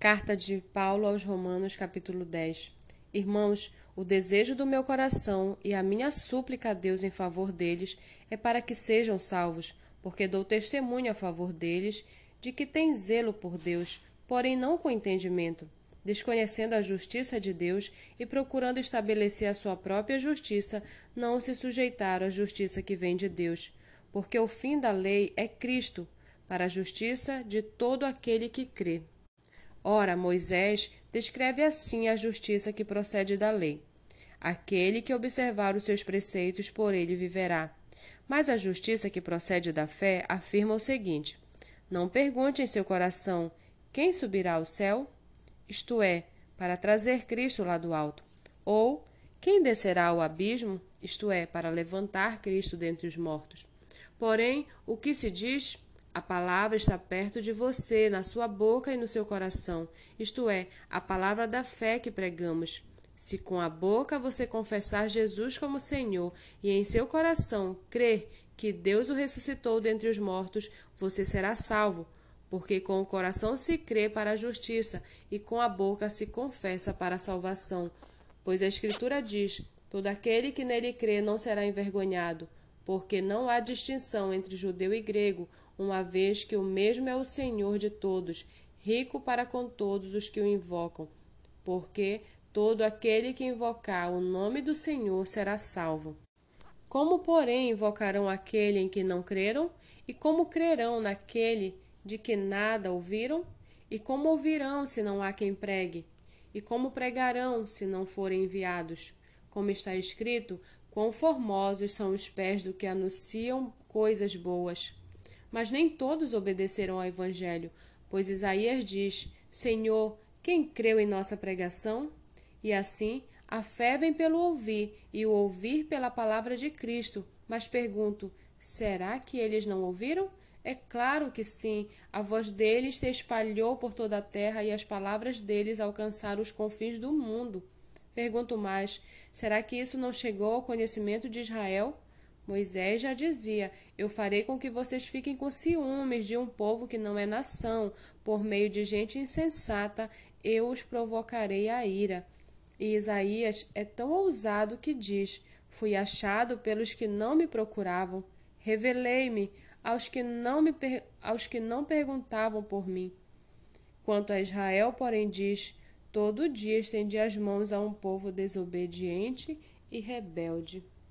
Carta de Paulo aos Romanos, capítulo 10. Irmãos, o desejo do meu coração e a minha súplica a Deus em favor deles é para que sejam salvos, porque dou testemunho a favor deles de que têm zelo por Deus, porém não com entendimento, desconhecendo a justiça de Deus e procurando estabelecer a sua própria justiça, não se sujeitaram à justiça que vem de Deus, porque o fim da lei é Cristo, para a justiça de todo aquele que crê. Ora, Moisés descreve assim a justiça que procede da lei. Aquele que observar os seus preceitos, por ele viverá. Mas a justiça que procede da fé afirma o seguinte: Não pergunte em seu coração: quem subirá ao céu? Isto é, para trazer Cristo lá do alto. Ou quem descerá ao abismo? Isto é, para levantar Cristo dentre os mortos. Porém, o que se diz? A palavra está perto de você, na sua boca e no seu coração, isto é, a palavra da fé que pregamos. Se com a boca você confessar Jesus como Senhor e em seu coração crer que Deus o ressuscitou dentre os mortos, você será salvo, porque com o coração se crê para a justiça e com a boca se confessa para a salvação. Pois a Escritura diz: todo aquele que nele crê não será envergonhado, porque não há distinção entre judeu e grego uma vez que o mesmo é o Senhor de todos, rico para com todos os que o invocam. Porque todo aquele que invocar o nome do Senhor será salvo. Como, porém, invocarão aquele em que não creram? E como crerão naquele de que nada ouviram? E como ouvirão se não há quem pregue? E como pregarão se não forem enviados? Como está escrito, quão formosos são os pés do que anunciam coisas boas. Mas nem todos obedeceram ao Evangelho, pois Isaías diz: Senhor, quem creu em nossa pregação? E assim, a fé vem pelo ouvir, e o ouvir pela palavra de Cristo. Mas pergunto: será que eles não ouviram? É claro que sim, a voz deles se espalhou por toda a terra e as palavras deles alcançaram os confins do mundo. Pergunto mais: será que isso não chegou ao conhecimento de Israel? Moisés já dizia: Eu farei com que vocês fiquem com ciúmes de um povo que não é nação, por meio de gente insensata, eu os provocarei a ira. E Isaías é tão ousado que diz: Fui achado pelos que não me procuravam, revelei-me aos que não me aos que não perguntavam por mim. Quanto a Israel, porém, diz: Todo dia estendi as mãos a um povo desobediente e rebelde.